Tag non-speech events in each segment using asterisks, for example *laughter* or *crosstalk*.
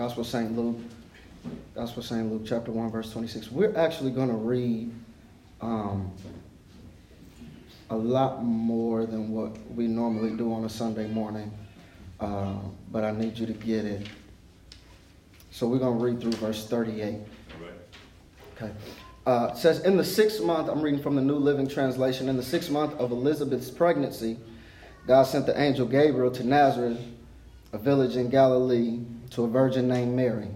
Gospel of St. Luke, Gospel of St. Luke, chapter 1, verse 26. We're actually going to read um, a lot more than what we normally do on a Sunday morning, uh, but I need you to get it. So we're going to read through verse 38. Okay. Uh, it says, In the sixth month, I'm reading from the New Living Translation, in the sixth month of Elizabeth's pregnancy, God sent the angel Gabriel to Nazareth, a village in Galilee, to a virgin named Mary.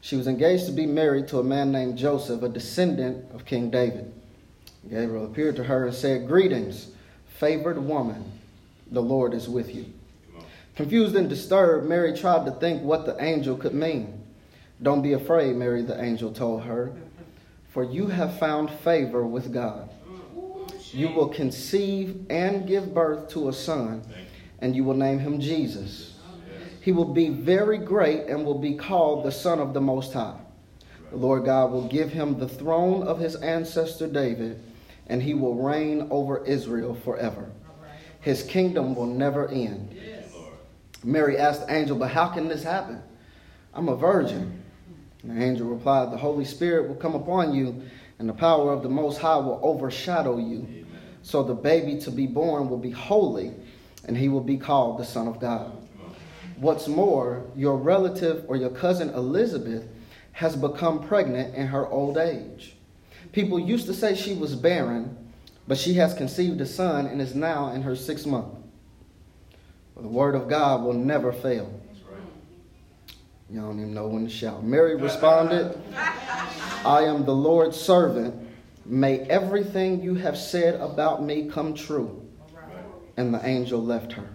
She was engaged to be married to a man named Joseph, a descendant of King David. Gabriel appeared to her and said, Greetings, favored woman, the Lord is with you. Confused and disturbed, Mary tried to think what the angel could mean. Don't be afraid, Mary, the angel told her, for you have found favor with God. You will conceive and give birth to a son, and you will name him Jesus. He will be very great and will be called the Son of the Most High. The Lord God will give him the throne of his ancestor David, and he will reign over Israel forever. His kingdom will never end. Mary asked the angel, But how can this happen? I'm a virgin. And the angel replied, The Holy Spirit will come upon you, and the power of the Most High will overshadow you. So the baby to be born will be holy, and he will be called the Son of God. What's more, your relative or your cousin Elizabeth has become pregnant in her old age. People used to say she was barren, but she has conceived a son and is now in her sixth month. The word of God will never fail. Y'all don't even know when to shout. Mary responded, I am the Lord's servant. May everything you have said about me come true. And the angel left her.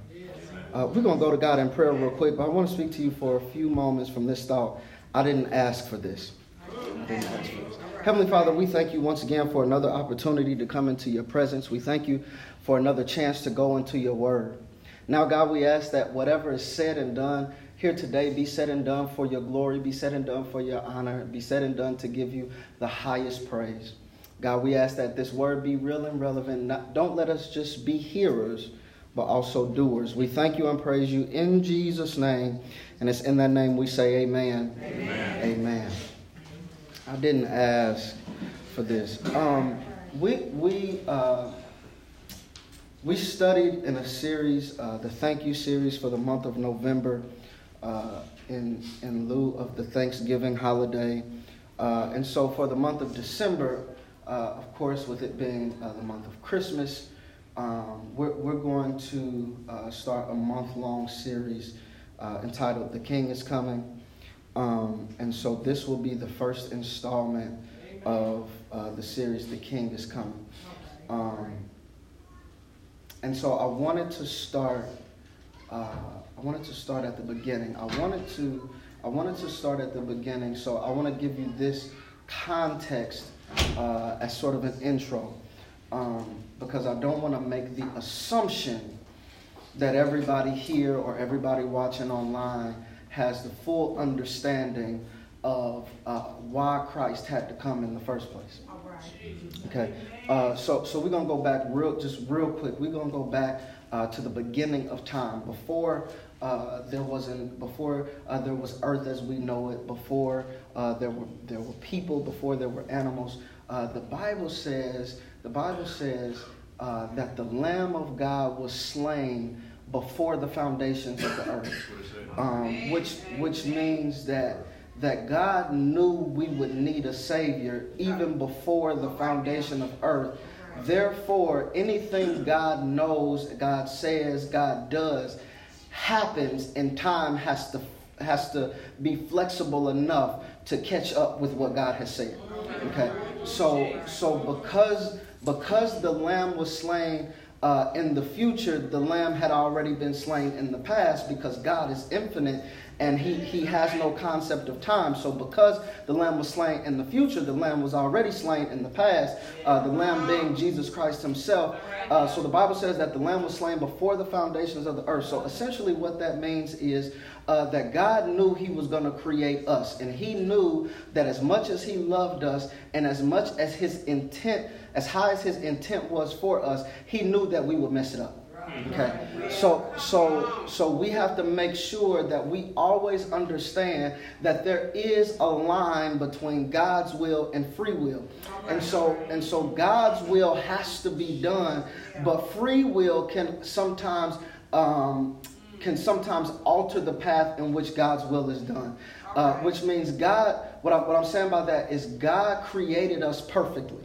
Uh, we're going to go to God in prayer real quick, but I want to speak to you for a few moments from this thought. I didn't ask for this. Heavenly Father, we thank you once again for another opportunity to come into your presence. We thank you for another chance to go into your word. Now, God, we ask that whatever is said and done here today be said and done for your glory, be said and done for your honor, be said and done to give you the highest praise. God, we ask that this word be real and relevant. Not, don't let us just be hearers, but also doers. We thank you and praise you in Jesus' name. And it's in that name we say amen. Amen. amen. I didn't ask for this. Um, we we uh, we studied in a series, uh, the Thank You series for the month of November, uh, in in lieu of the Thanksgiving holiday, uh, and so for the month of December, uh, of course, with it being uh, the month of Christmas, um, we're we're going to start a month long series entitled "The King Is Coming." Um, and so this will be the first installment of uh, the series, The King is Coming. Um, and so I wanted to start. Uh, I wanted to start at the beginning. I wanted to. I wanted to start at the beginning. So I want to give you this context uh, as sort of an intro, um, because I don't want to make the assumption that everybody here or everybody watching online has the full understanding of uh, why Christ had to come in the first place. Okay, uh, so so we're gonna go back real, just real quick. We're gonna go back uh, to the beginning of time, before uh, there wasn't, before uh, there was earth as we know it, before uh, there were there were people, before there were animals. the Bible says the Bible says that the Lamb of God was slain before the foundations of the earth, um, which which means that that God knew we would need a Savior even before the foundation of earth. Therefore, anything God knows, God says, God does, happens and time has to has to be flexible enough to catch up with what God has said. Okay, so so because because the Lamb was slain uh, in the future, the lamb had already been slain in the past because God is infinite and he, he has no concept of time. So, because the lamb was slain in the future, the lamb was already slain in the past, uh, the lamb being Jesus Christ himself. Uh, so, the Bible says that the lamb was slain before the foundations of the earth. So, essentially, what that means is uh, that God knew He was going to create us. And He knew that as much as He loved us and as much as His intent, as high as His intent was for us, He knew that we would mess it up. Okay, so so so we have to make sure that we always understand that there is a line between God's will and free will, and so and so God's will has to be done, but free will can sometimes um, can sometimes alter the path in which God's will is done. Uh, which means God, what, I, what I'm saying about that is God created us perfectly.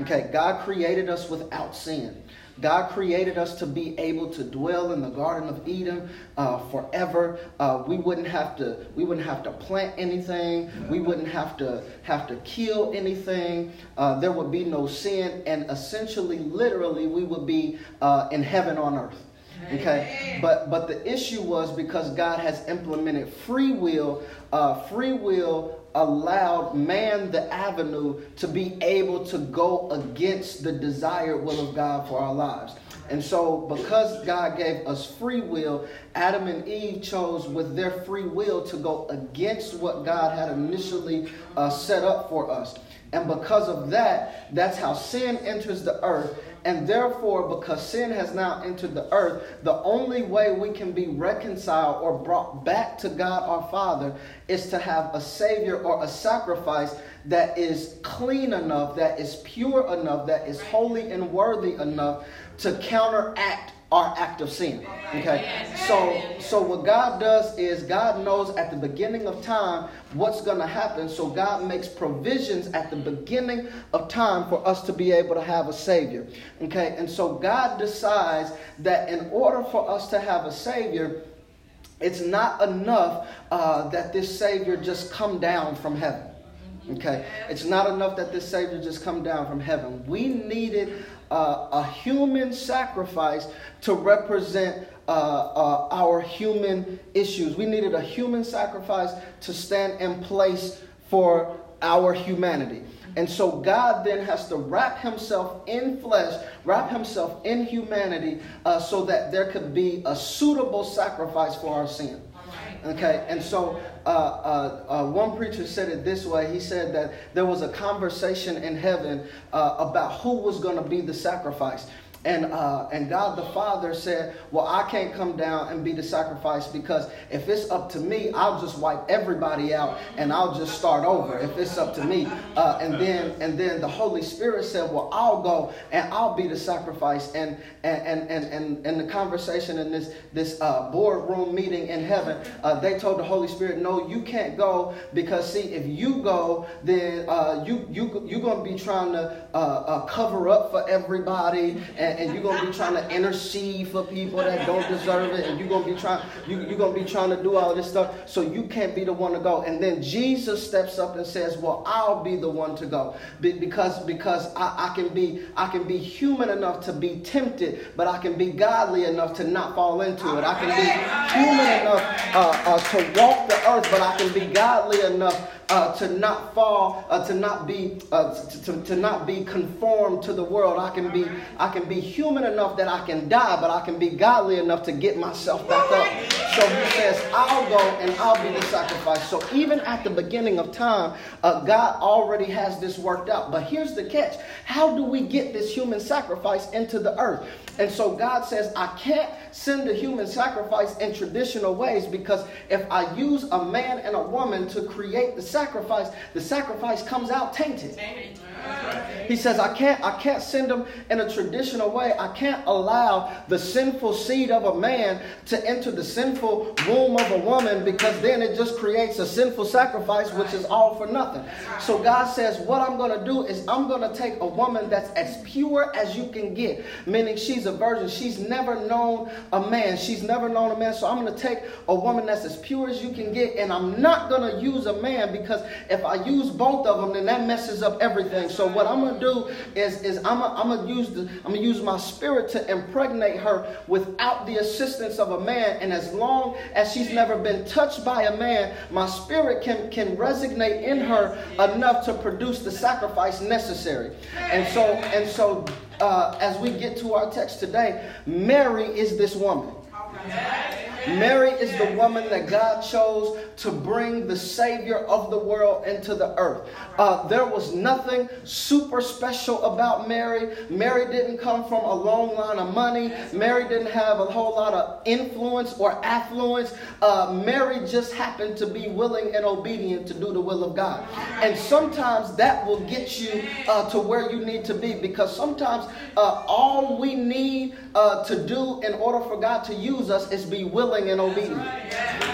Okay, God created us without sin. God created us to be able to dwell in the Garden of Eden uh, forever. Uh, we wouldn't have to. We wouldn't have to plant anything. We wouldn't have to have to kill anything. Uh, there would be no sin, and essentially, literally, we would be uh, in heaven on earth. Okay, but but the issue was because God has implemented free will. Uh, free will allowed man the avenue to be able to go against the desired will of God for our lives. And so, because God gave us free will, Adam and Eve chose with their free will to go against what God had initially uh, set up for us. And because of that, that's how sin enters the earth. And therefore, because sin has now entered the earth, the only way we can be reconciled or brought back to God our Father is to have a Savior or a sacrifice that is clean enough, that is pure enough, that is holy and worthy enough to counteract our act of sin. Okay? So so what God does is God knows at the beginning of time what's going to happen. So God makes provisions at the beginning of time for us to be able to have a savior. Okay? And so God decides that in order for us to have a savior, it's not enough uh, that this savior just come down from heaven. Okay? It's not enough that this savior just come down from heaven. We needed uh, a human sacrifice to represent uh, uh, our human issues. We needed a human sacrifice to stand in place for our humanity. And so God then has to wrap himself in flesh, wrap himself in humanity, uh, so that there could be a suitable sacrifice for our sin. Okay, and so uh, uh, uh, one preacher said it this way. He said that there was a conversation in heaven uh, about who was going to be the sacrifice. And, uh, and God the Father said, Well, I can't come down and be the sacrifice because if it's up to me, I'll just wipe everybody out and I'll just start over if it's up to me. Uh, and then and then the Holy Spirit said, Well, I'll go and I'll be the sacrifice. And and and and, and, the conversation in this, this uh, boardroom meeting in heaven, uh, they told the Holy Spirit, No, you can't go because see, if you go, then uh, you you you're gonna be trying to uh, cover up for everybody and and, you're gonna be trying to intercede for people that don't deserve it, and you're gonna be trying you, you're gonna be trying to do all this stuff, so you can't be the one to go. And then Jesus steps up and says, "Well, I'll be the one to go because because I, I can be I can be human enough to be tempted, but I can be godly enough to not fall into it. I can be human enough uh, uh, to walk the earth, but I can be godly enough." Uh, to not fall, uh, to not be, uh, to, to, to, not be conformed to the world. I can be, I can be human enough that I can die, but I can be godly enough to get myself back up. So he says, I'll go and I'll be the sacrifice. So even at the beginning of time, uh, God already has this worked out. But here's the catch: How do we get this human sacrifice into the earth? And so God says, I can't send a human sacrifice in traditional ways because if I use a man and a woman to create the sacrifice, the sacrifice comes out tainted. He says, I can't, I can't send them in a traditional way. I can't allow the sinful seed of a man to enter the sinful womb of a woman because then it just creates a sinful sacrifice, which is all for nothing. So God says, What I'm going to do is I'm going to take a woman that's as pure as you can get, meaning she's a virgin. She's never known a man. She's never known a man. So I'm going to take a woman that's as pure as you can get, and I'm not going to use a man because if I use both of them, then that messes up everything. So what I'm gonna do is, is I'm gonna use the I'm gonna use my spirit to impregnate her without the assistance of a man. And as long as she's never been touched by a man, my spirit can can resonate in her enough to produce the sacrifice necessary. And so and so uh, as we get to our text today, Mary is this woman. Mary is the woman that God chose to bring the Savior of the world into the earth. Uh, there was nothing super special about Mary. Mary didn't come from a long line of money. Mary didn't have a whole lot of influence or affluence. Uh, Mary just happened to be willing and obedient to do the will of God. And sometimes that will get you uh, to where you need to be because sometimes uh, all we need uh, to do in order for God to use us is be willing and obedient.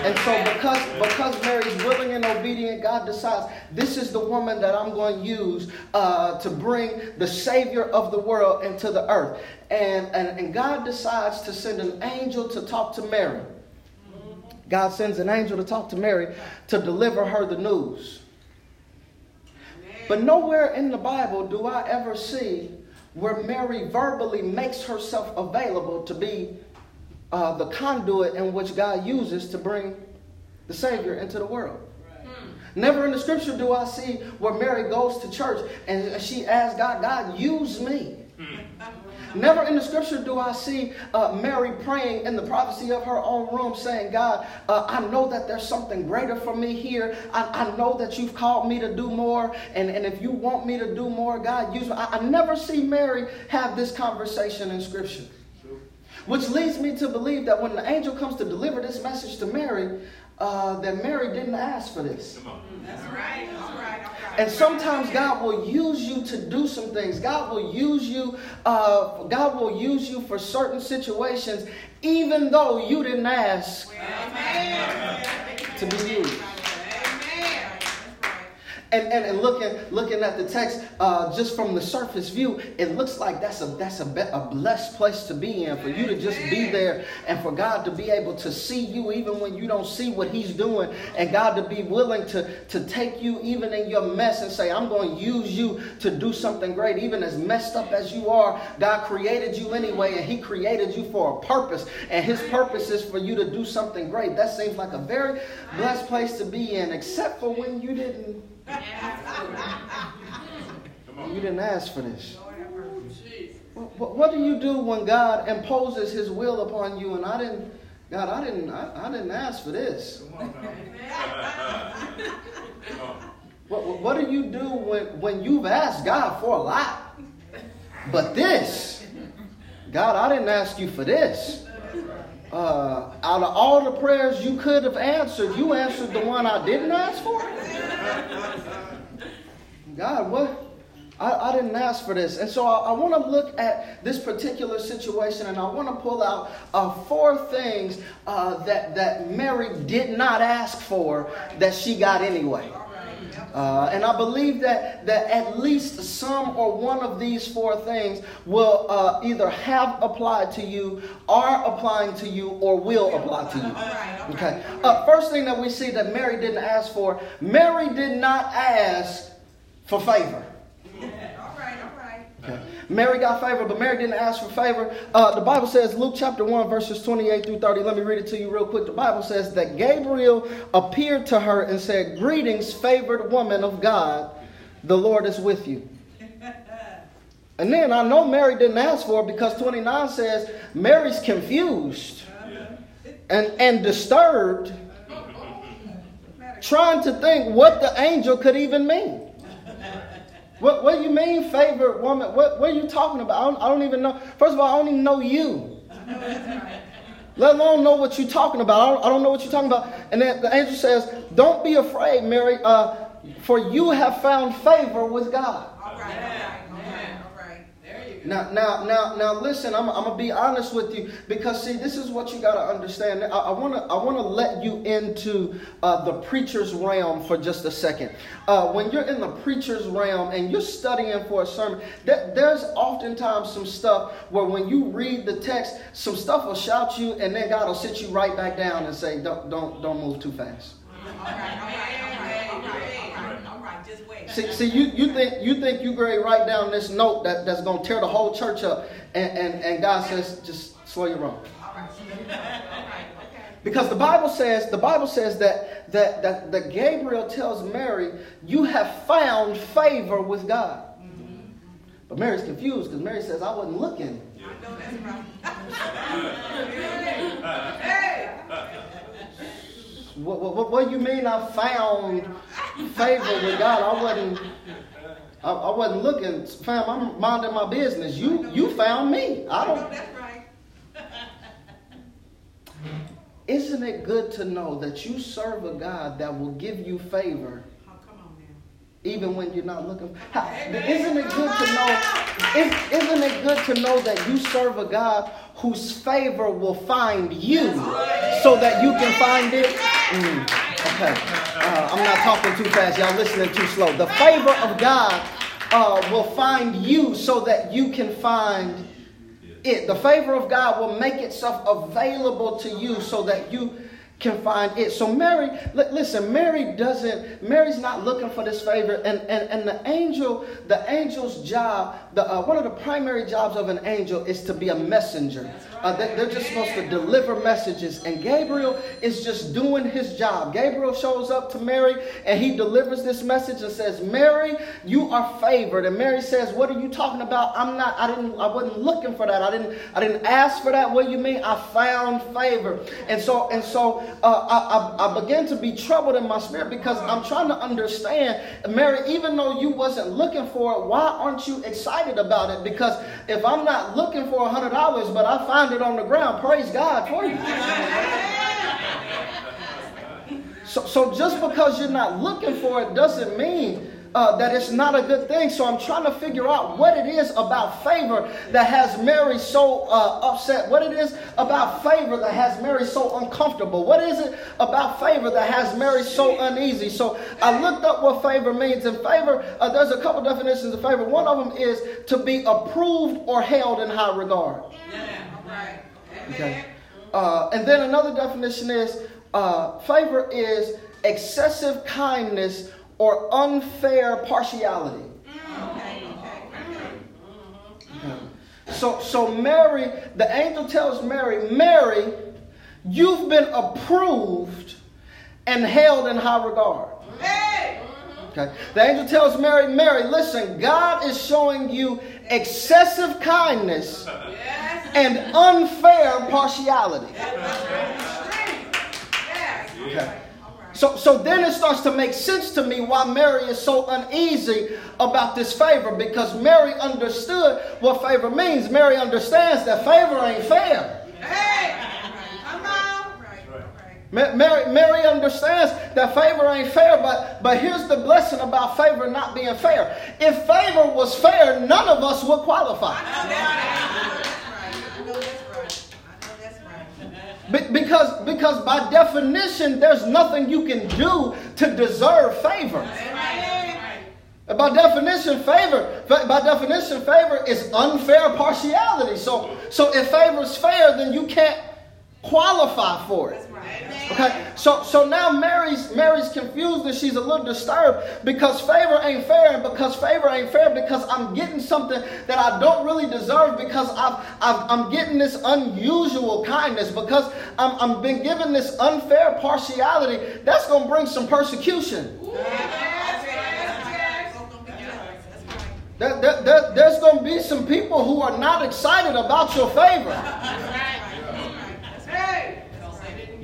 And so because because Mary's willing and obedient, God decides this is the woman that I'm going to use uh, to bring the Savior of the world into the earth. And, and, and God decides to send an angel to talk to Mary. God sends an angel to talk to Mary to deliver her the news. But nowhere in the Bible do I ever see where Mary verbally makes herself available to be uh, the conduit in which God uses to bring the Savior into the world. Never in the scripture do I see where Mary goes to church and she asks God, God, use me. *laughs* Never in the scripture do I see uh, Mary praying in the privacy of her own room saying, God, uh, I know that there's something greater for me here. I, I, know that you've called me to do more. And, and if you want me to do more, God, use me. I, I never see Mary have this conversation in scripture. Which leads me to believe that when the angel comes to deliver this message to Mary, uh, that Mary didn't ask for this. That's right. That's right. And sometimes God will use you to do some things. God will use you. Uh, God will use you for certain situations, even though you didn't ask Amen. to be used and, and, and looking looking at the text uh, just from the surface view, it looks like that's a that's a, be, a blessed place to be in for you to just be there and for God to be able to see you even when you don't see what He's doing, and God to be willing to to take you even in your mess and say, I'm going to use you to do something great, even as messed up as you are. God created you anyway, and He created you for a purpose, and His purpose is for you to do something great. That seems like a very blessed place to be in, except for when you didn't you didn't ask for this. What, what, do you do when God imposes His will upon you? And I didn't, God, I didn't, I, I didn't ask for this. what, what do you do when, when you've asked God for a lot? But this, God, I didn't ask you for this. Uh, out of all the prayers you could have answered, you answered the one I didn't ask for? God, what? I, I, didn't ask for this. And so I, I want to look at this particular situation and I want to pull out uh, four things uh, that, that Mary did not ask for that she got anyway. Uh, and I believe that, that at least some or one of these four things will uh, either have applied to you, are applying to you, or will apply to you. Okay. Uh, first thing that we see that Mary didn't ask for Mary did not ask for favor. Okay. Mary got favor, but Mary didn't ask for favor. Uh, the Bible says, Luke chapter 1, verses 28 through 30. Let me read it to you real quick. The Bible says that Gabriel appeared to her and said, Greetings, favored woman of God, the Lord is with you. *laughs* And then I know Mary didn't ask for it because 29 says Mary's confused and, and disturbed, *laughs* trying to think what the angel could even mean. What, what you mean, favorite woman? What, what are you talking about? I don't, I don't even know. First of all, I don't even know you. Let alone know what you're talking about. I don't, I don't, know what you're talking about. And then the angel says, Don't be afraid, Mary, uh, for you have found favor with God. All right. Now, now, now, now, listen. I'm, I'm gonna be honest with you because see, this is what you gotta understand. I, I wanna, I wanna let you into uh, the preacher's realm for just a second. Uh, when you're in the preacher's realm and you're studying for a sermon, that, there's oftentimes some stuff where when you read the text, some stuff will shout you, and then God will sit you right back down and say, "Don't, don't, don't move too fast." All right, all right, all right, all right. See, see you, you think you think you going to write down this note that, that's going to tear the whole church up, and, and, and God says, just slow your roll. *laughs* Because the Bible says the Bible says that, that that that Gabriel tells Mary, "You have found favor with God." Mm-hmm. But Mary's confused because Mary says, "I wasn't looking." I know that's right. *laughs* *laughs* hey. What, what, what you mean I found favor with God? I wasn't. I, I wasn't looking, fam. I'm minding my business. You you found me. I don't. That's right. Isn't it good to know that you serve a God that will give you favor Oh, come on now. Even when you're not looking? How- Isn't it good to know? is- Isn't it good to know that you serve a God whose favor will find you so that you can find it? Mm, okay, uh, I'm not talking too fast. Y'all listening too slow. The favor of God uh, will find you so that you can find it. The favor of God will make itself available to you so that you can find it. So Mary, li- listen, Mary doesn't, Mary's not looking for this favor. And, and, and the angel, the angel's job, the, uh, one of the primary jobs of an angel is to be a messenger. Uh, they, they're just supposed to deliver messages. And Gabriel is just doing his job. Gabriel shows up to Mary and he delivers this message and says, Mary, you are favored. And Mary says, What are you talking about? I'm not, I didn't, I wasn't looking for that. I didn't, I didn't ask for that. What do you mean? I found favor. And so, and so uh, I, I, I began to be troubled in my spirit because I'm trying to understand, Mary, even though you wasn't looking for it, why aren't you excited about it? Because if I'm not looking for a hundred dollars, but I find it on the ground, praise God for you. So, so just because you're not looking for it doesn't mean uh, that it's not a good thing. So I'm trying to figure out what it is about favor that has Mary so uh, upset. What it is about favor that has Mary so uncomfortable. What is it about favor that has Mary so uneasy? So I looked up what favor means. And favor, uh, there's a couple definitions of favor. One of them is to be approved or held in high regard. Yeah. Okay. Uh, and then another definition is uh, favor is excessive kindness or unfair partiality. Okay. So, so Mary, the angel tells Mary, Mary, you've been approved and held in high regard. Hey! Okay. The angel tells Mary, Mary, listen, God is showing you excessive kindness and unfair partiality. Okay. So, so then it starts to make sense to me why Mary is so uneasy about this favor because Mary understood what favor means. Mary understands that favor ain't fair. Hey! Come on. Right, right. Ma- Mary, Mary understands that favor ain't fair, but, but here's the blessing about favor not being fair. If favor was fair, none of us would qualify. I know that's right. I know that's right. I know that's right. Be- because, because by definition, there's nothing you can do to deserve favor. By definition, favor. By definition, favor is unfair partiality. So, so if favor is fair, then you can't qualify for it. Okay, so so now Mary's Mary's confused and she's a little disturbed because favor ain't fair, and because favor ain't fair because I'm getting something that I don't really deserve because I've, I've I'm getting this unusual kindness because I'm I'm been given this unfair partiality. That's gonna bring some persecution. There, there, there- there's going to be some people who are not excited about your favor.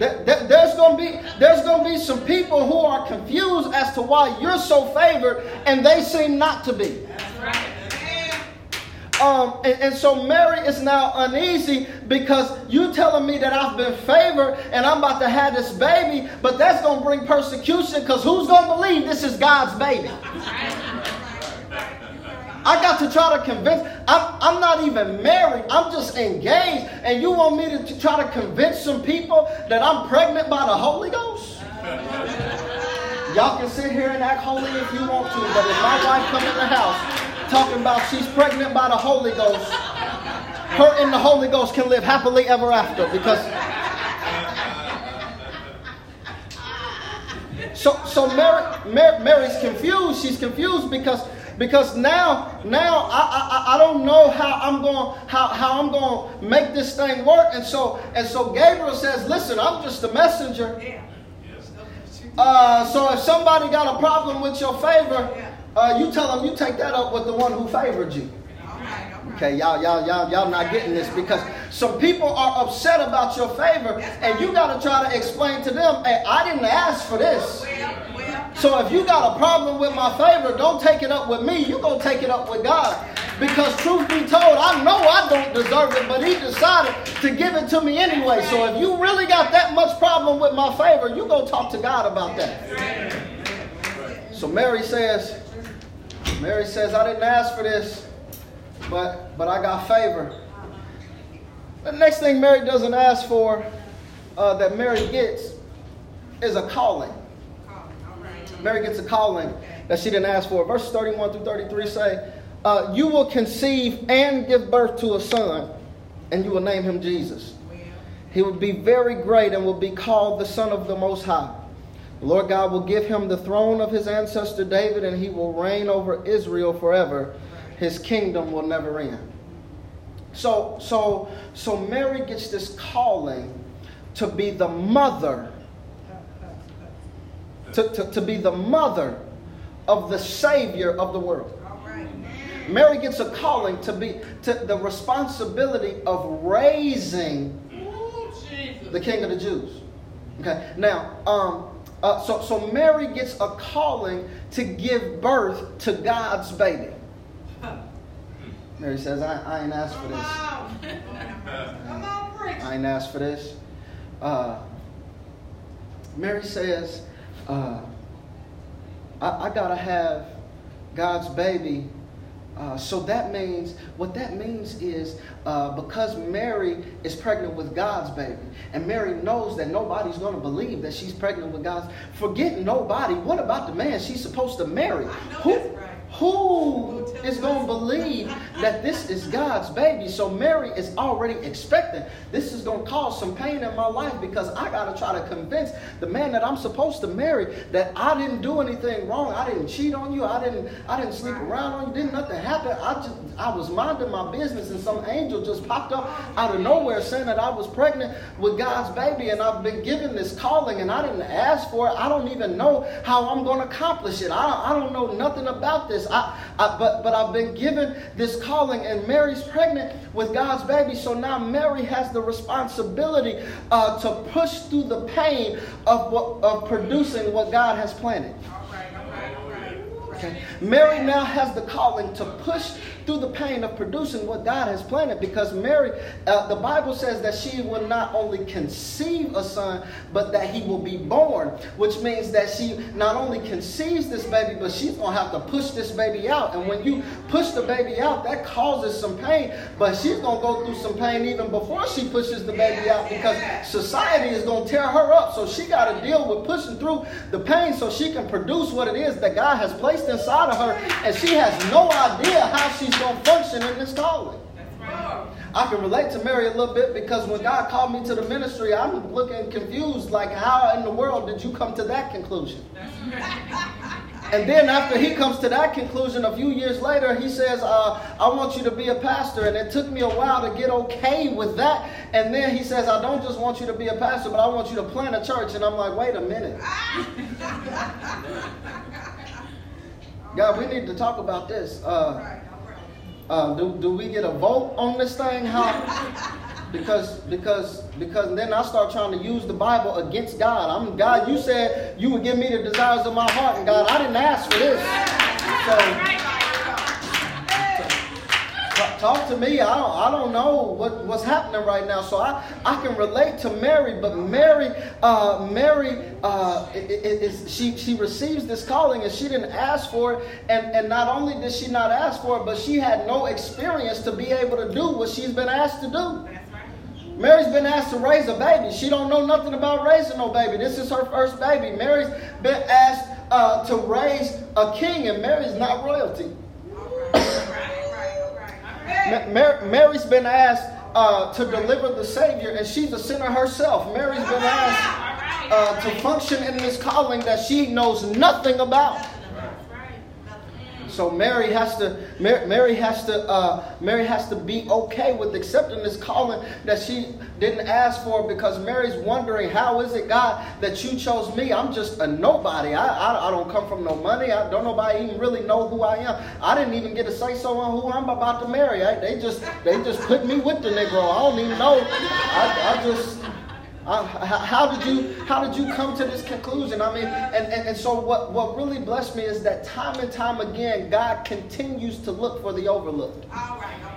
There- there- there's to be there's to be some people who are confused as to why you're so favored and they seem not to be. Um, and, and so Mary is now uneasy because you telling me that I've been favored and I'm about to have this baby, but that's to bring persecution because who's to believe this is God's baby? I got to try to convince. I'm, I'm not even married. I'm just engaged. And you want me to, to try to convince some people that I'm pregnant by the Holy Ghost? *laughs* Y'all can sit here and act holy if you want to, but if my wife come in the house talking about she's pregnant by the Holy Ghost, her and the Holy Ghost can live happily ever after because. *laughs* So, so Mary, Mary, Mary's confused. She's confused because because now now I, I I don't know how I'm going how, how I'm going to make this thing work. And so and so Gabriel says, "Listen, I'm just a messenger. Uh, so if somebody got a problem with your favor, uh, you tell them you take that up with the one who favored you." Okay, y'all, y'all, y'all, y'all not getting this because some people are upset about your favor, and you got to try to explain to them, hey, I didn't ask for this. So if you got a problem with my favor, don't take it up with me. You're gonna take it up with God. Because truth be told, I know I don't deserve it, but he decided to give it to me anyway. So if you really got that much problem with my favor, you go talk to God about that. So Mary says, Mary says, I didn't ask for this, but but I got favor. The next thing Mary doesn't ask for uh, that Mary gets is a calling. Mary gets a calling that she didn't ask for. Verses 31 through 33 say, uh, You will conceive and give birth to a son, and you will name him Jesus. He will be very great and will be called the Son of the Most High. The Lord God will give him the throne of his ancestor David, and he will reign over Israel forever. His kingdom will never end. So, so, so Mary gets this calling to be the mother to, to, to be the mother of the Savior of the world. Mary gets a calling to be to the responsibility of raising the King of the Jews. Okay, now, um, uh, so so Mary gets a calling to give birth to God's baby. Mary says, "I, I ain't asked for this. I ain't asked for this." Uh, Mary says, uh, I, I, gotta have God's baby. Uh, so that means, what that means is uh, because Mary is pregnant with God's baby, and Mary knows that nobody's going to believe that she's pregnant with God's. Forget nobody. What about the man she's supposed to marry? Who, who is going to believe that this is God's baby? So Mary is already expecting this is going to cause some pain in my life because I got to try to convince the man that I'm supposed to marry that I didn't do anything wrong. I didn't cheat on you. I didn't I didn't sleep around on you. Didn't nothing happen. I just I was minding my business and some angel just popped up out of nowhere saying that I was pregnant with God's baby and I've been given this calling and I didn't ask for it. I don't even know how I'm going to accomplish it. I, I don't know nothing about this. I, I, but, but I've been given this calling, and Mary's pregnant with God's baby. So now Mary has the responsibility uh, to push through the pain of, what, of producing what God has planted. Okay. Mary now has the calling to push through the pain of producing what God has planted because Mary, uh, the Bible says that she will not only conceive a son, but that he will be born, which means that she not only conceives this baby, but she's going to have to push this baby out. And when you push the baby out, that causes some pain, but she's going to go through some pain even before she pushes the baby out because society is going to tear her up. So she got to deal with pushing through the pain so she can produce what it is that God has placed inside of her. And she has no idea how she's going to function in this calling. I can relate to Mary a little bit because when God called me to the ministry, I'm looking confused like, how in the world did you come to that conclusion? And then after he comes to that conclusion, a few years later, he says, uh, I want you to be a pastor. And it took me a while to get okay with that. And then he says, I don't just want you to be a pastor, but I want you to plant a church. And I'm like, wait a minute. *laughs* God, we need to talk about this. Uh, uh, do, do we get a vote on this thing? How? *laughs* Because because because then I start trying to use the Bible against God. I'm God. You said you would give me the desires of my heart, and God, I didn't ask for this. So talk to me. I don't, I don't know what, what's happening right now. So I, I can relate to Mary, but Mary, uh, Mary, uh, is, she, she receives this calling and she didn't ask for it. And, and not only did she not ask for it, but she had no experience to be able to do what she's been asked to do. Mary's been asked to raise a baby. She don't know nothing about raising no baby. This is her first baby. Mary's been asked uh, to raise a king, and Mary's not royalty. Mary's been asked uh, to deliver the Savior, and she's a sinner herself. Mary's been asked uh, to function in this calling that she knows nothing about. So Mary has to Mary, Mary has to uh, Mary has to be okay with accepting this calling that she didn't ask for because Mary's wondering how is it God that you chose me? I'm just a nobody. I, I, I don't come from no money. I don't nobody even really know who I am. I didn't even get to say so on who I'm about to marry. I, they just they just put me with the Negro. I don't even know. I, I just how did you how did you come to this conclusion? I mean, and, and, and so what, what really blessed me is that time and time again, God continues to look for the overlooked. All right.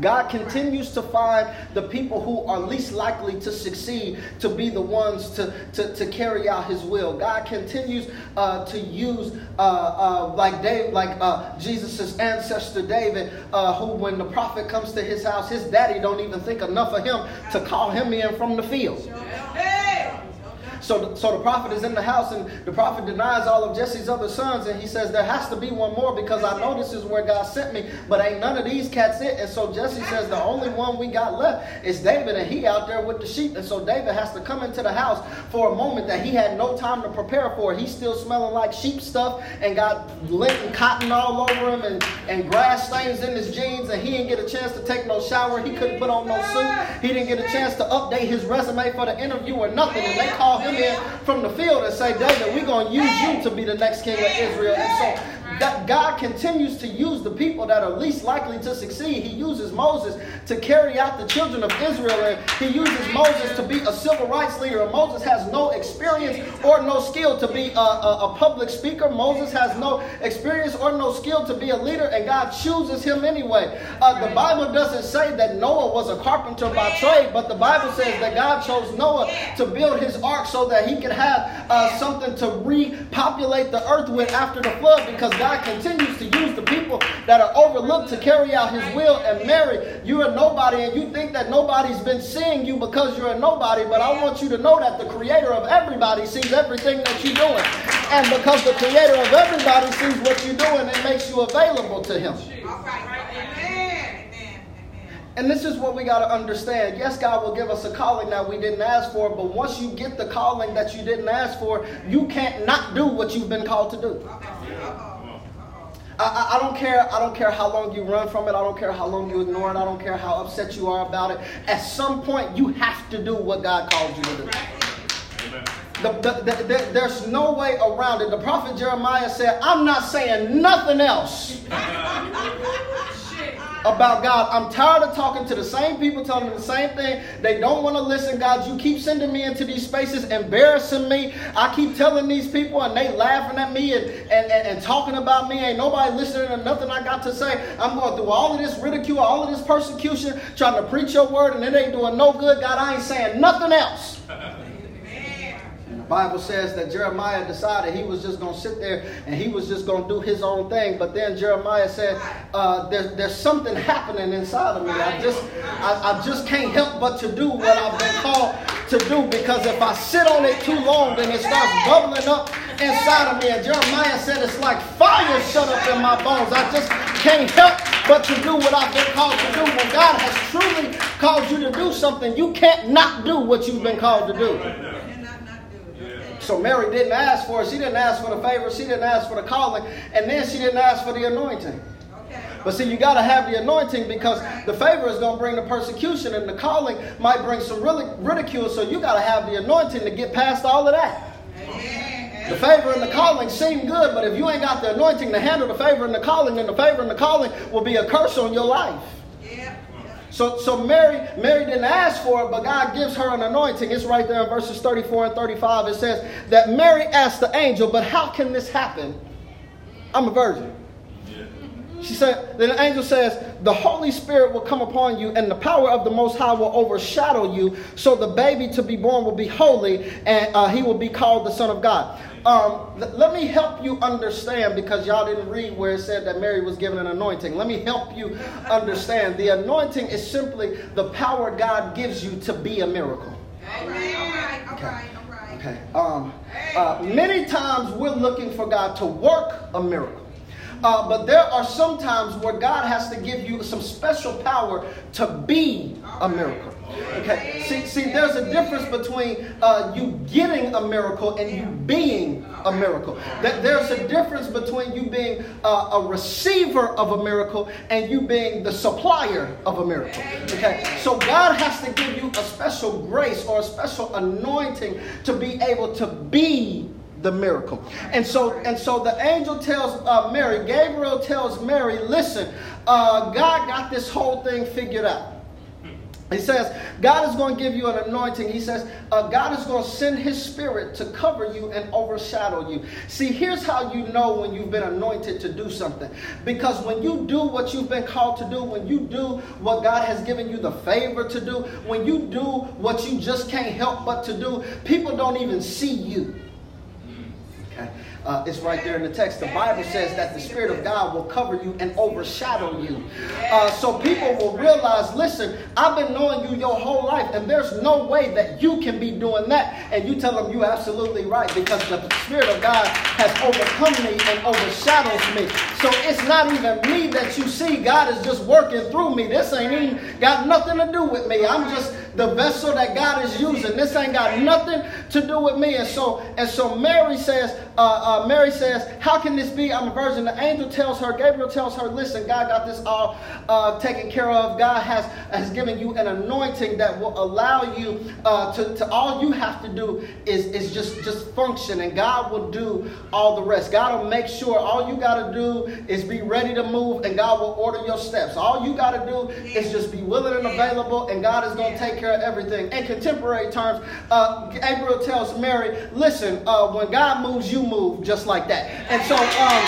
God continues to find the people who are least likely to succeed to be the ones to, to, to carry out his will. God continues uh, to use, uh, uh, like Dave, like uh, Jesus' ancestor David, uh, who when the prophet comes to his house, his daddy don't even think enough of him to call him in from the field. So, so the prophet is in the house, and the prophet denies all of Jesse's other sons, and he says, There has to be one more because I know this is where God sent me, but ain't none of these cats it. And so Jesse says, The only one we got left is David, and he out there with the sheep. And so David has to come into the house for a moment that he had no time to prepare for. He's still smelling like sheep stuff and got lint and cotton all over him and, and grass stains in his jeans, and he didn't get a chance to take no shower. He couldn't put on no suit. He didn't get a chance to update his resume for the interview or nothing. And they call him in from the field and say, David, we're going to use you to be the next king of Israel. And so that God continues to use the people that are least likely to succeed. He uses Moses to carry out the children of Israel, and he uses Moses to be a civil rights leader. And Moses has no experience or no skill to be a, a, a public speaker. Moses has no experience or no skill to be a leader, and God chooses him anyway. Uh, the Bible doesn't say that Noah was a carpenter by trade, but the Bible says that God chose Noah to build his ark so that he could have uh, something to repopulate the earth with after the flood because God continues to use the people that are overlooked to carry out his will. And Mary, you're a nobody, and you think that nobody's been seeing you because you're a nobody, but I want you to know that the creator of everybody sees everything that you're doing. And because the creator of everybody sees what you're doing, it makes you available to him. And this is what we got to understand. Yes, God will give us a calling that we didn't ask for, but once you get the calling that you didn't ask for, you can't not do what you've been called to do. I, I, don't care. I don't care how long you run from it. I don't care how long you ignore it. I don't care how upset you are about it. At some point, you have to do what God called you to do. The, the, the- there's no way around it. The prophet Jeremiah said, I'm not saying nothing else *laughs* about God. I'm tired of talking to the same people, telling them the same thing. They don't want to listen. God, you keep sending me into these spaces, embarrassing me. I keep telling these people, and they laughing at me and, and, and, and talking about me. Ain't nobody listening to nothing I got to say. I'm going through all of this ridicule, all of this persecution, trying to preach your word, and it ain't doing no good. God, I ain't saying nothing else. Bible says that Jeremiah decided he was just going to sit there and he was just going to do his own thing. But then Jeremiah said, uh, there's, there's something happening inside of me. I just, I, I just can't help but to do what I've been called to do because if I sit on it too long, then it starts bubbling up inside of me. And Jeremiah said, it's like fire shut up in my bones. I just can't help but to do what I've been called to do. When God has truly called you to do something, you can't not do what you've been called to do. Cannot not do it. Okay. So Mary didn't ask for it. She didn't ask for the favor. She didn't ask for the calling. And then she didn't ask for the anointing. But see, you got to have the anointing because the favor is going to bring the persecution and the calling might bring some really ridicule. So you got to have the anointing to get past all of that. Amen. The favor and the calling seem good, but if you ain't got the anointing to handle the favor and the calling, then the favor and the calling will be a curse on your life. So, so Mary, Mary didn't ask for it, but God gives her an anointing. It's right there in verses 34 and 35. It says that Mary asked the angel, but how can this happen? I'm a virgin. She said, then the angel says, the Holy Spirit will come upon you, and the power of the Most High will overshadow you. So the baby to be born will be holy, and uh, he will be called the Son of God. Um, l- let me help you understand because y'all didn't read where it said that Mary was given an anointing. Let me help you understand. The anointing is simply the power God gives you to be a miracle. All right. All right. All right. All right. Okay. Um, uh, many times we're looking for God to work a miracle. Uh, but there are some times where God has to give you some special power to be a miracle. Okay. See, see, there's a difference between uh, you getting a miracle and you being a miracle. That there's a difference between you being a, a receiver of a miracle and you being the supplier of a miracle. Okay, so God has to give you a special grace or a special anointing to be able to be the miracle. And so, and so the angel tells uh, Mary, Gabriel tells Mary, listen, uh, God got this whole thing figured out. He says, God is going to give you an anointing. He says, uh, God is going to send His Spirit to cover you and overshadow you. See, here's how you know when you've been anointed to do something. Because when you do what you've been called to do, when you do what God has given you the favor to do, when you do what you just can't help but to do, people don't even see you. Okay? Uh, it's right there in the text. The Bible says that the Spirit of God will cover you and overshadow you. Uh, so people will realize listen, I've been knowing you your whole life, and there's no way that you can be doing that. And you tell them you're absolutely right because the Spirit of God has overcome me and overshadows me. So it's not even me that you see. God is just working through me. This ain't even got nothing to do with me. I'm just the vessel that God is using. This ain't got nothing to do with me. And so, and so Mary says, uh, uh, Mary says, how can this be? I'm a virgin. The angel tells her, Gabriel tells her, listen, God got this all uh, taken care of. God has, has given you an anointing that will allow you uh, to, to, all you have to do is, is just, just function and God will do all the rest. God will make sure all you got to do is be ready to move and God will order your steps. All you got to do is just be willing and available and God is going to take care of everything. In contemporary terms, uh, Gabriel tells Mary, listen, uh, when God moves, you move just like that. And so, um,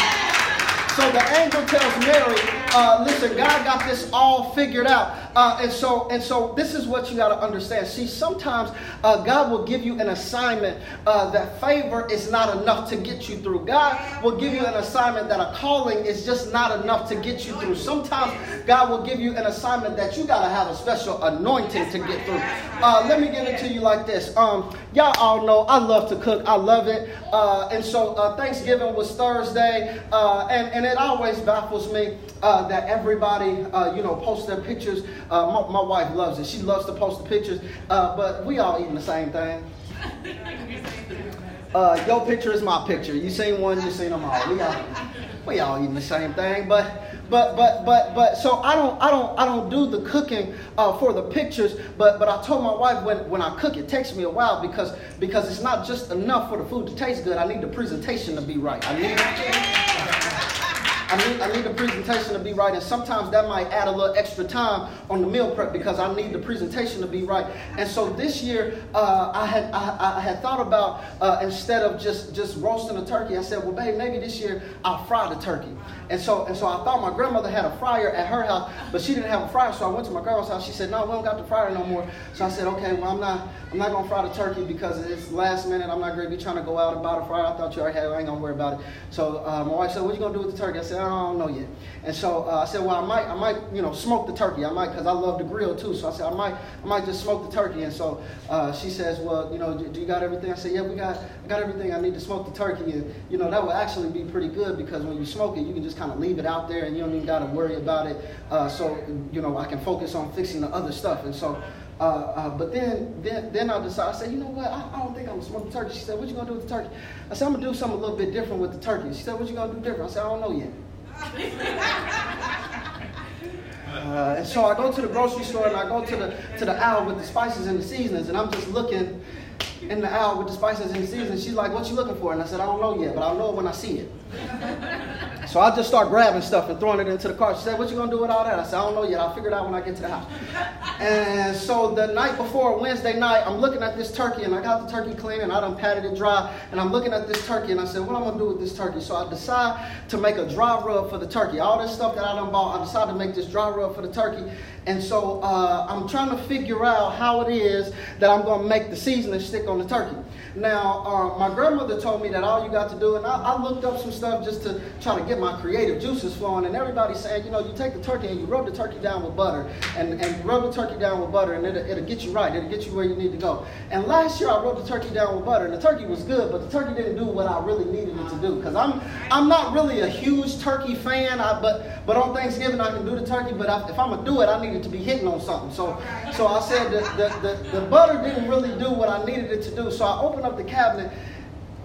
so the angel tells Mary, uh, listen, God got this all figured out. Uh, and so, and so this is what you got to understand. See, sometimes uh, God will give you an assignment uh, that favor is not enough to get you through. God will give you an assignment that a calling is just not enough to get you through. Sometimes God will give you an assignment that you got to have a special anointing to get through. Uh, let me get it to you like this. Um, y'all all know I love to cook. I love it. Uh, and so Thanksgiving was Thursday, and and it always baffles me uh, that everybody, uh, you know, posts their pictures. Uh, my, my, wife loves it. She loves to post the pictures, uh, but we all eating the same thing. *laughs* Uh, your picture is my picture. You seen one, you seen them all. We all, we all eating the same thing, but but but but but so I don't I don't I don't do the cooking uh, for the pictures. But but I told my wife when when I cook, it takes me a while because because it's not just enough for the food to taste good. I need the presentation to be right. I need. I need, I need the presentation to be right, and sometimes that might add a little extra time on the meal prep because I need the presentation to be right. And so this year, uh, I had I, I, had thought about uh, instead of just just roasting a turkey, I said, well, babe, maybe this year I'll fry the turkey. And so and so I thought my grandmother had a fryer at her house, but she didn't have a fryer, so I went to my grandma's house. She said, no, we don't got the fryer no more. So I said, okay, well, I'm not I'm not gonna fry the turkey because it's last minute. I'm not gonna be trying to go out and buy the fryer. I thought you already had. I ain't gonna worry about it. So uh, my wife said, what you gonna do with the turkey? I said, I don't know yet. And so uh, I said, well, I might, I might, you know, smoke the turkey. I might, because I love to grill too. So I said, I might, I might just smoke the turkey. And so uh, she says, well, you know, do, do, you got everything? I said, yeah, we got, I got everything. I need to smoke the turkey. And you know, that will actually be pretty good because when you smoke it, you can just kind of leave it out there and you don't even got to worry about it. Uh, so you know, I can focus on fixing the other stuff. And so. Uh, uh, but then, then, then I decided. I said, you know what? I, I don't think I'm gonna smoke the turkey. She said, what you gonna do with the turkey? I said, I'm gonna do something a little bit different with the turkey. She said, what you gonna do different? I said, I don't know yet. Uh, and so I go to the grocery store and I go to the to the aisle with the spices and the seasonings, and I'm just looking in the aisle with the spices and the seasonings. She's like, "What you looking for?" And I said, "I don't know yet, but I'll know when I see it." So I just start grabbing stuff and throwing it into the car. She said, What you gonna do with all that? I said, I don't know yet. I'll figure it out when I get to the house. *laughs* And so the night before, Wednesday night, I'm looking at this turkey and I got the turkey clean and I done patted it dry. And I'm looking at this turkey and I said, What am I gonna do with this turkey? So I decide to make a dry rub for the turkey. All this stuff that I done bought, I decided to make this dry rub for the turkey. And so uh, I'm trying to figure out how it is that I'm gonna make the seasoning stick on the turkey. Now, uh, my grandmother told me that all you got to do, and I, I, looked up some stuff just to try to get my creative juices flowing, and everybody's saying, you know, you take the turkey and you rub the turkey down with butter, and, and rub the turkey down with butter, and it'll, it'll get you right. It'll get you where you need to go. And last year I rubbed the turkey down with butter, and the turkey was good, but the turkey didn't do what I really needed it to do. Because I'm, I'm not really a huge turkey fan, I, but, but on Thanksgiving I can do the turkey, but I, if I'm going to do it, I need it to be hitting on something. So, so I said the, the, the, the butter didn't really do what I needed it to do. So I opened up the cabinet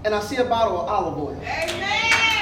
and I see a bottle of olive oil. Amen.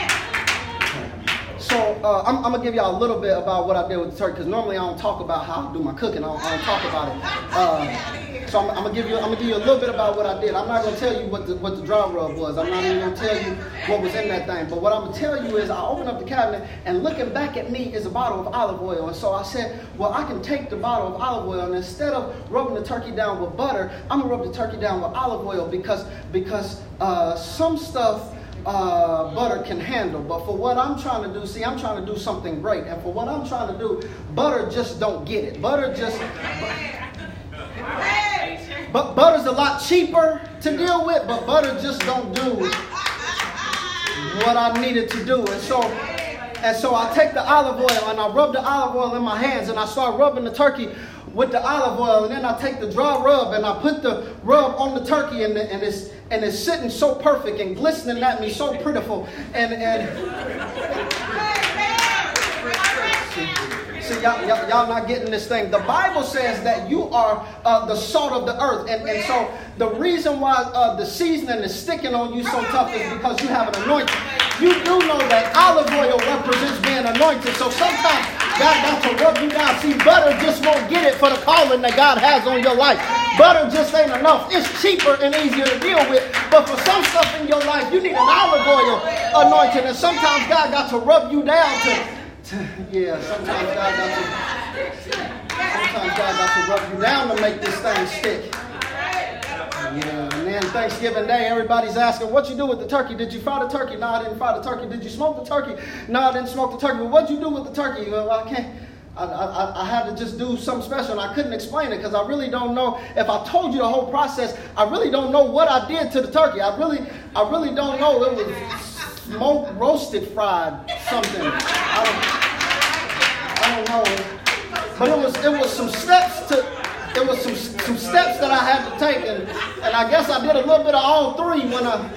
So uh, I'm, I'm, gonna give y'all a little bit about what I did with the turkey because normally I don't talk about how I do my cooking. I don't, I don't talk about it. Uh, so I'm, I'm, gonna give you I'm gonna give you a little bit about what I did. I'm not gonna tell you what the what the dry rub was. I'm not even gonna tell you what was in that thing. But what I'm gonna tell you is I opened up the cabinet and looking back at me is a bottle of olive oil. And so I said, well I can take the bottle of olive oil and instead of rubbing the turkey down with butter, I'm gonna rub the turkey down with olive oil because because uh, some stuff uh, butter can handle. But for what I'm trying to do, see, I'm trying to do something great. And for what I'm trying to do, butter just don't get it. Butter just. But butter's a lot cheaper to deal with, but butter just don't do what I needed to do. And so and so I take the olive oil and I rub the olive oil in my hands and I start rubbing the turkey with the olive oil. And then I take the dry rub and I put the rub on the turkey and, the, and it's and it's sitting so perfect and glistening at me so prettiful. And and See, y'all, y'all, y'all, not getting this thing. The Bible says that you are uh, the salt of the earth. And, and so the reason why uh, the seasoning is sticking on you so tough is because you have an anointing. You do know that olive oil represents being anointed. So sometimes God got to rub you down. See, butter just won't get it for the calling that God has on your life. Butter just ain't enough. It's cheaper and easier to deal with. But for some stuff in your life, you need an olive oil anointing. And sometimes God got to rub you down to yeah, sometimes God got to sometimes God got to rub you down to make this thing stick. Yeah, and Thanksgiving Day, everybody's asking, what you do with the turkey? Did you fry the turkey? No, I didn't fry the turkey. Did you smoke the turkey? No, I didn't smoke the turkey. But what'd you do with the turkey? Well, I can't. I, I, I, had to just do something special and I couldn't explain it because I really don't know. If I told you the whole process, I really don't know what I did to the turkey. I really, I really don't know. It was smoked, roasted, fried, something. I don't, I don't know. But it was, it was some steps to, it was some, some steps that I had to take, and, and I guess I did a little bit of all three when I.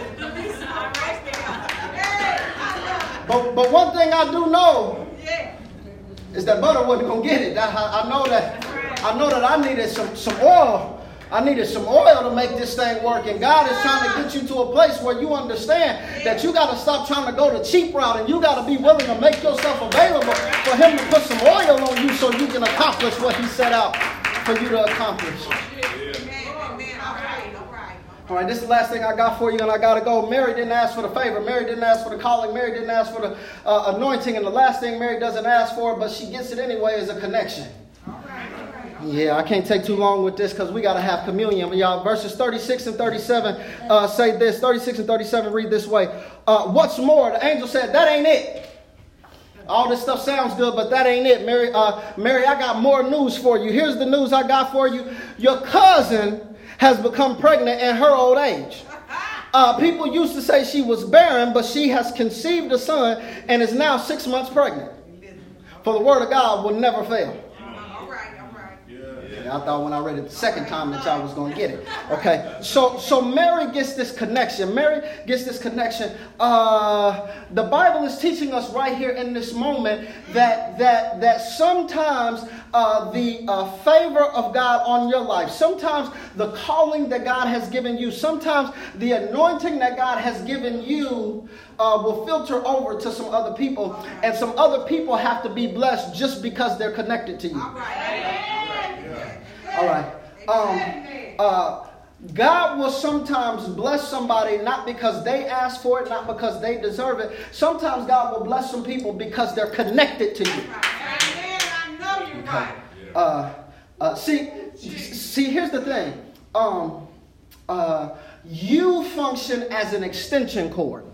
But, but one thing I do know is that butter wasn't gonna get it. I, I know that I know that I needed some, some oil I needed some oil to make this thing work. And God is trying to get you to a place where you understand that you got to stop trying to go the cheap route and you got to be willing to make yourself available for Him to put some oil on you so you can accomplish what He set out for you to accomplish. All right, this is the last thing I got for you, and I got to go. Mary didn't ask for the favor. Mary didn't ask for the calling. Mary didn't ask for the uh, anointing. And the last thing Mary doesn't ask for, but she gets it anyway, is a connection. Yeah, I can't take too long with this because we got to have communion. Y'all, verses 36 and 37 uh, say this. 36 and 37 read this way. Uh, what's more, the angel said, that ain't it. All this stuff sounds good, but that ain't it. Mary, uh, Mary, I got more news for you. Here's the news I got for you. Your cousin has become pregnant in her old age. *laughs* Uh, people used to say she was barren, but she has conceived a son and is now six months pregnant. For the word of God will never fail. I thought when I read it the second time that y'all was going to get it. Okay, so so Mary gets this connection. Mary gets this connection. Uh, the Bible is teaching us right here in this moment that that that sometimes uh, the uh, favor of God on your life, sometimes the calling that God has given you, sometimes the anointing that God has given you uh, will filter over to some other people, and some other people have to be blessed just because they're connected to you. All right. Um, uh, God will sometimes bless somebody not because they ask for it, not because they deserve it. Sometimes God will bless some people because they're connected to you. Okay. Uh, uh, see, see, here's the thing. Um, uh, you function as an extension cord.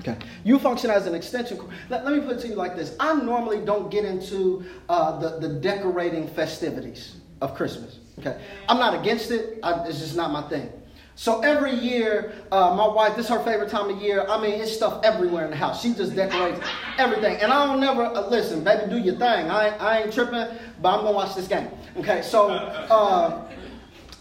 Okay. You function as an extension. Let, let, me put it to you like this. I normally don't get into uh, the, the decorating festivities of Christmas. Okay. I'm not against it. I, it's just not my thing. So every year, uh, my wife, this is her favorite time of year. I mean, it's stuff everywhere in the house. She just decorates everything. And I don't never, uh, listen, baby, do your thing. I, I ain't tripping, but I'm going to watch this game. Okay, so, uh,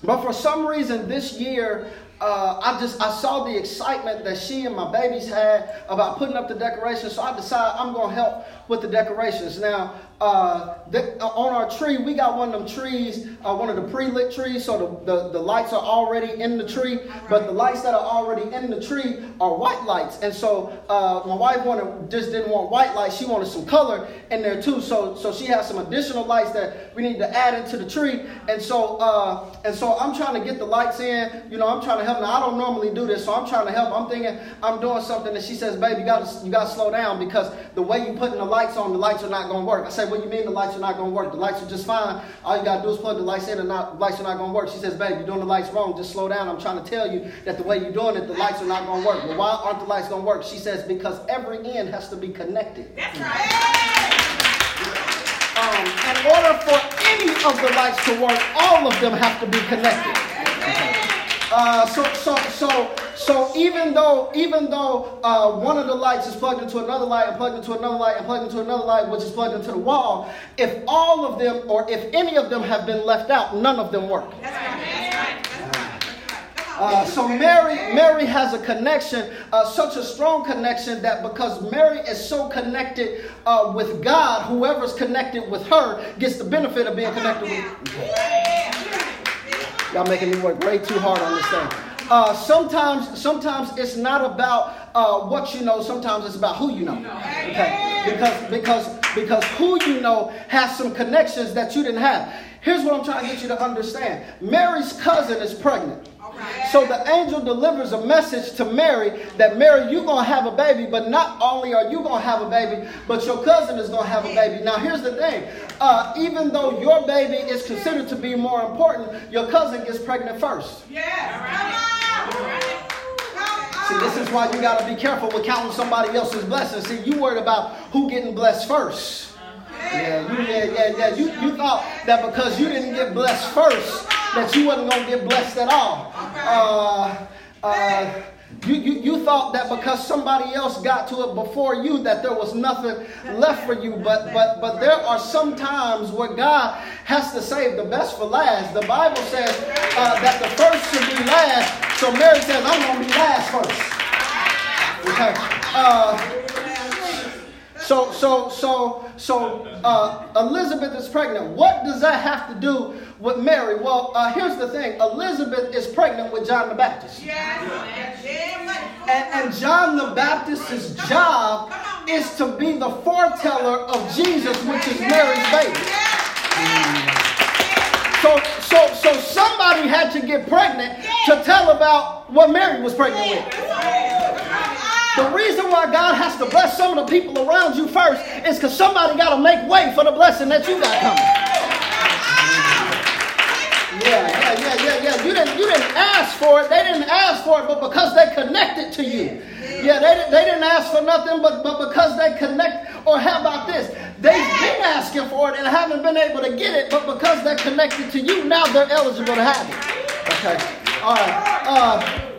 but for some reason this year, uh, I just I saw the excitement that she and my babies had about putting up the decorations, so I decided I'm gonna help with the decorations. Now, uh, the, uh, on our tree, we got one of them trees, uh, one of the pre-lit trees, so the, the, the, lights are already in the tree, but the lights that are already in the tree are white lights. And so uh, my wife wanted just didn't want white lights; she wanted some color in there too. So so she has some additional lights that we need to add into the tree. And so uh, and so I'm trying to get the lights in. You know, I'm trying to help. Now I don't normally do this, so I'm trying to help. I'm thinking I'm doing something, and she says, "Baby, you got to you to slow down because the way you putting the lights on, the lights are not going to work." I said, "What do you mean the lights are not going to work? The lights are just fine. All you got to do is plug the lights in, and not, the lights are not going to work." She says, "Babe, you're doing the lights wrong. Just slow down. I'm trying to tell you that the way you're doing it, the lights are not going to work." Well, why aren't the lights going to work? She says, "Because every end has to be connected." That's right. Um, in order for any of the lights to work, all of them have to be connected. Uh, so, so, so, so even though, even though uh, one of the lights is plugged into another light and plugged into another light and plugged into another light, which is plugged into the wall, if all of them or if any of them have been left out, none of them work. That's right. That's right. That's right. Uh, so Mary, Mary has a connection, uh, such a strong connection that because Mary is so connected uh, with God, whoever's connected with her gets the benefit of being connected with. Y'all making me work way too hard on this thing. Uh, sometimes, sometimes it's not about uh, what you know. Sometimes it's about who you know. Okay, because because because who you know has some connections that you didn't have. Here's what I'm trying to get you to understand. Mary's cousin is pregnant. So the angel delivers a message to Mary that Mary, you're going to have a baby, but not only are you going to have a baby, but your cousin is going to have a baby. Now, here's the thing uh, even though your baby is considered to be more important, your cousin gets pregnant first. See, this is why you got to be careful with counting somebody else's blessings. See, you worried about who getting blessed first. Yeah, you, yeah, yeah, yeah. You, you thought that because you didn't get blessed first, that you wasn't going to get blessed at all. Uh, uh, you, you, you thought that because somebody else got to it before you that there was nothing left for you but but but there are some times where god has to save the best for last. The bible says uh, that the first should be last. So mary says i'm going to be last first. Okay. Uh, so, so, so, so, uh, Elizabeth is pregnant. What does that have to do with Mary? Well, uh, here's the thing Elizabeth is pregnant with John the Baptist. And, and John the Baptist's job is to be the foreteller of Jesus, which is Mary's baby. So, so, so somebody had to get pregnant to tell about what Mary was pregnant with. The reason why God has to bless some of the people around you first is because somebody got to make way for the blessing that you got coming. Yeah, yeah, yeah, yeah, yeah. You didn't, you didn't ask for it. They didn't ask for it, but because they connected to you. Yeah, they, they didn't ask for nothing, but, but because they connect. Or how about this? They've been asking for it and haven't been able to get it, but because they're connected to you, now they're eligible to have it. Okay. All right. Uh,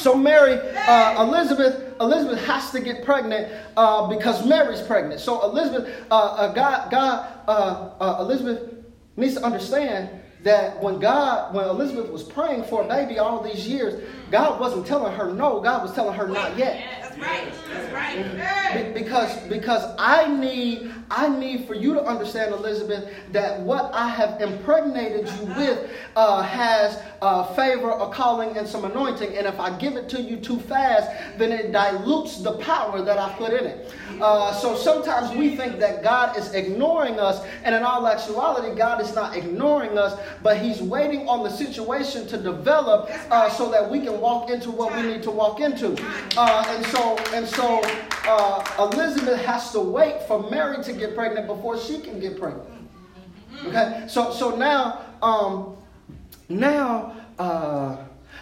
so Mary, uh, Elizabeth, Elizabeth has to get pregnant uh, because Mary's pregnant. So Elizabeth, uh, uh God, God, uh, uh, Elizabeth needs to understand that when God, when Elizabeth was praying for a baby all these years, God wasn't telling her no. God was telling her not yet. That's right. That's right. Because because I need I need for you to understand, Elizabeth, that what I have impregnated you with uh, has uh, favor, a calling, and some anointing. And if I give it to you too fast, then it dilutes the power that I put in it. Uh, so sometimes we think that God is ignoring us, and in all actuality, God is not ignoring us, but He's waiting on the situation to develop uh, so that we can walk into what we need to walk into. Uh, and so, and so, uh, Elizabeth has to wait for Mary to get pregnant before she can get pregnant. Okay, so so now, um, now uh,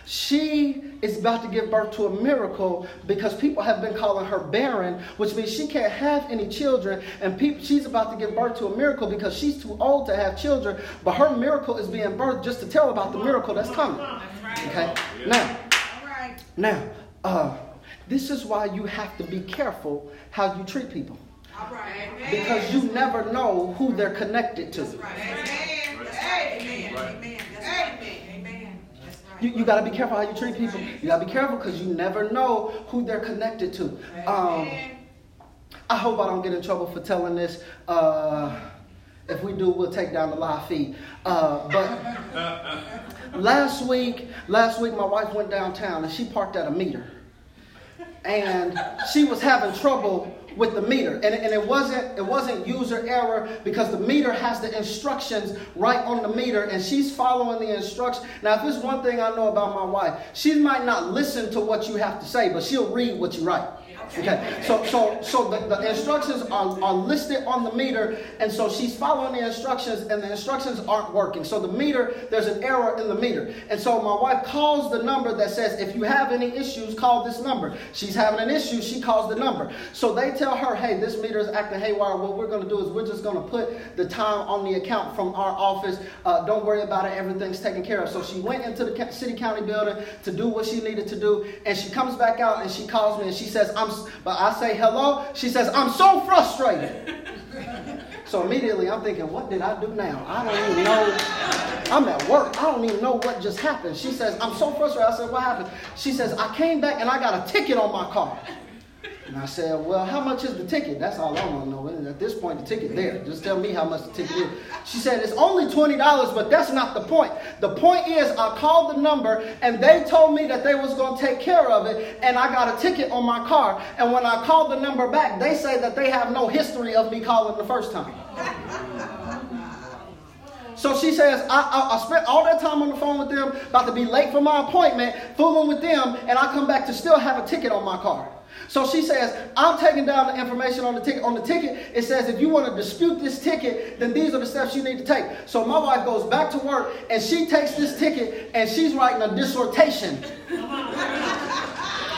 she is about to give birth to a miracle because people have been calling her barren, which means she can't have any children, and people, she's about to give birth to a miracle because she's too old to have children. But her miracle is being birthed just to tell about the miracle that's coming. Okay, now, now, uh, this is why you have to be careful how you treat people. Because you never know who they're connected to. You, you got to be careful how you treat people. You got to be careful because you never know who they're connected to. Um, I hope I don't get in trouble for telling this. Uh, if we do, we'll take down the live feed. Uh, but *laughs* last week, last week my wife went downtown and she parked at a meter, and she was having trouble with the meter. And, and it wasn't it wasn't user error because the meter has the instructions right on the meter and she's following the instructions. Now, if there's one thing I know about my wife, she might not listen to what you have to say, but she'll read what you write. Okay, so so so the, the instructions are, are listed on the meter, and so she's following the instructions, and the instructions aren't working. So the meter, there's an error in the meter. And so my wife calls the number that says, if you have any issues, call this number. She's having an issue, she calls the number. So they tell her, hey, this meter is acting haywire. What we're gonna do is we're just gonna put the time on the account from our office. Uh, don't worry about it, everything's taken care of. So she went into the city county building to do what she needed to do, and she comes back out and she calls me and she says, I'm but I say hello. She says, I'm so frustrated. so immediately I'm thinking, what did I do now? I don't even know. I'm at work. I don't even know what just happened. She says, I'm so frustrated. I said, what happened? She says, I came back and I got a ticket on my car. And I said, well, how much is the ticket? That's all I want to know. At this point, the ticket there. Just tell me how much the ticket is. She said, it's only $20, but that's not the point. The point is, I called the number, and they told me that they was going to take care of it, and I got a ticket on my car. And when I called the number back, they say that they have no history of me calling the first time. So she says, I, I, I, spent all that time on the phone with them, about to be late for my appointment, fooling with them, and I come back to still have a ticket on my car. So she says, I'm taking down the information on the ticket. On the ticket, it says if you want to dispute this ticket, then these are the steps you need to take. So my wife goes back to work and she takes this ticket and she's writing a dissertation *laughs*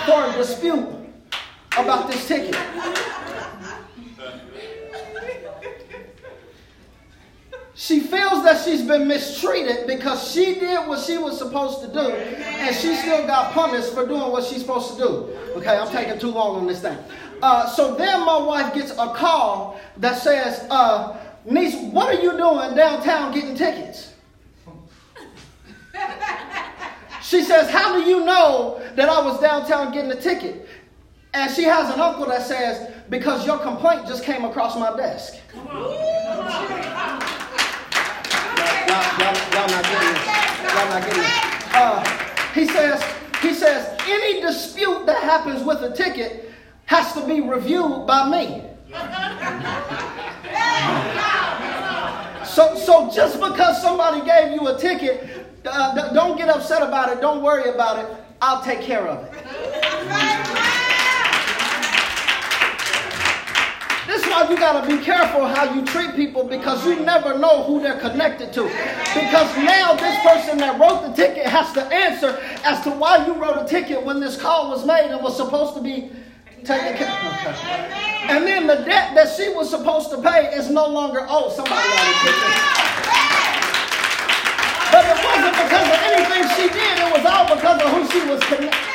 for a dispute about this ticket. She feels that she's been mistreated because she did what she was supposed to do and she still got punished for doing what she's supposed to do. Okay, I'm taking too long on this thing. Uh, so then my wife gets a call that says, uh, Niece, what are you doing downtown getting tickets? She says, How do you know that I was downtown getting a ticket? And she has an uncle that says, Because your complaint just came across my desk. Uh, he says, he says, any dispute that happens with a ticket has to be reviewed by me. So, so just because somebody gave you a ticket, uh, don't get upset about it. Don't worry about it. I'll take care of it. Why you got to be careful how you treat people because you never know who they're connected to. Because now this person that wrote the ticket has to answer as to why you wrote a ticket when this call was made and was supposed to be taken care of. And then the debt that she was supposed to pay is no longer owed. Somebody. But it wasn't because of anything she did. It was all because of who she was connected.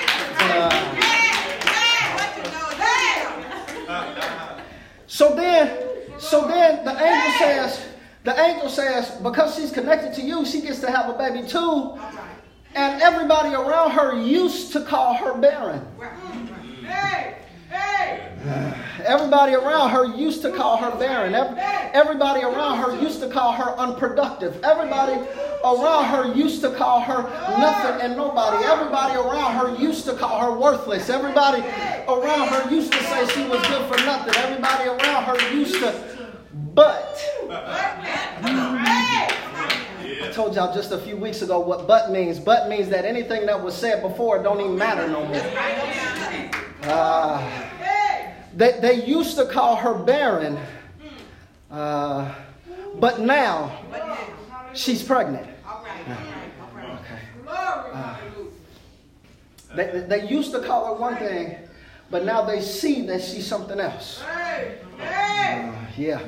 So then, so then the angel says, the angel says, because she's connected to you, she gets to have a baby too. And everybody around her used to call her barren. Hey, hey. Everybody around her used to call her barren. Everybody around her used to call her unproductive. Everybody around her used to call her nothing and nobody. Everybody around her used to call her worthless. Everybody around her used to say she was good for nothing. Everybody around her used to, but. I told y'all just a few weeks ago what but means. But means that anything that was said before don't even matter no more. Uh, they, they used to call her barren, uh, but now she's pregnant. Uh, they, they used to call her one thing, but now they see that she's something else. Uh, yeah.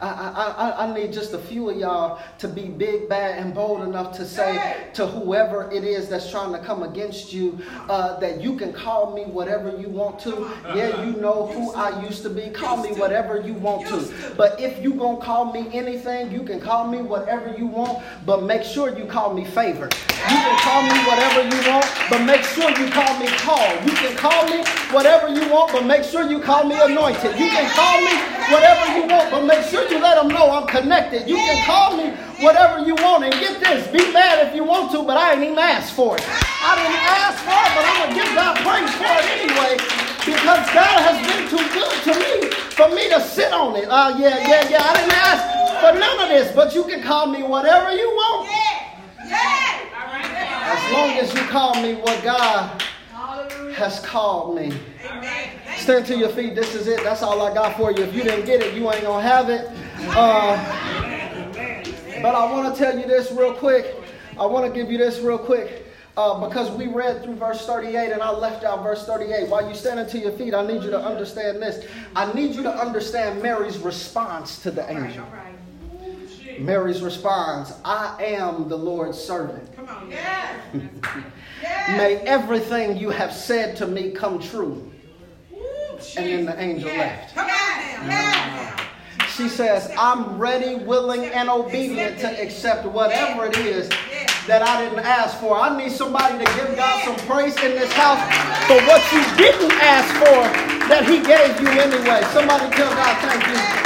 I, I, I need just a few of y'all to be big, bad, and bold enough to say to whoever it is that's trying to come against you uh, that you can call me whatever you want to. Yeah, you know who I used to be. Call me whatever you want to. But if you gonna call me anything, you can call me whatever you want. But make sure you call me favored. You can call me whatever you want, but make sure you call me called. You can call me whatever you want, but make sure you call me anointed. You can call me whatever you want, but make sure you let them know I'm connected. You can call me whatever you want. And get this, be mad if you want to, but I ain't even asked for it. I didn't ask for it, but I'm going to give God praise for it anyway because God has been too good to me for me to sit on it. Uh, yeah, yeah, yeah. I didn't ask for none of this, but you can call me whatever you want. Yeah. As long as you call me what God has called me. Stand to your feet. This is it. That's all I got for you. If you didn't get it, you ain't going to have it. Uh, but I want to tell you this real quick. I want to give you this real quick. Uh, because we read through verse 38 and I left out verse 38. While you standing to your feet, I need you to understand this. I need you to understand Mary's response to the angel. Mary's response, I am the Lord's servant. Come on. Yes. yes. *laughs* May everything you have said to me come true. and then the angel left. Come on She says, I'm ready, willing, and obedient to accept whatever it is that I didn't ask for. I need somebody to give God some praise in this house for what you didn't ask for that He gave you anyway. Somebody tell God, thank you.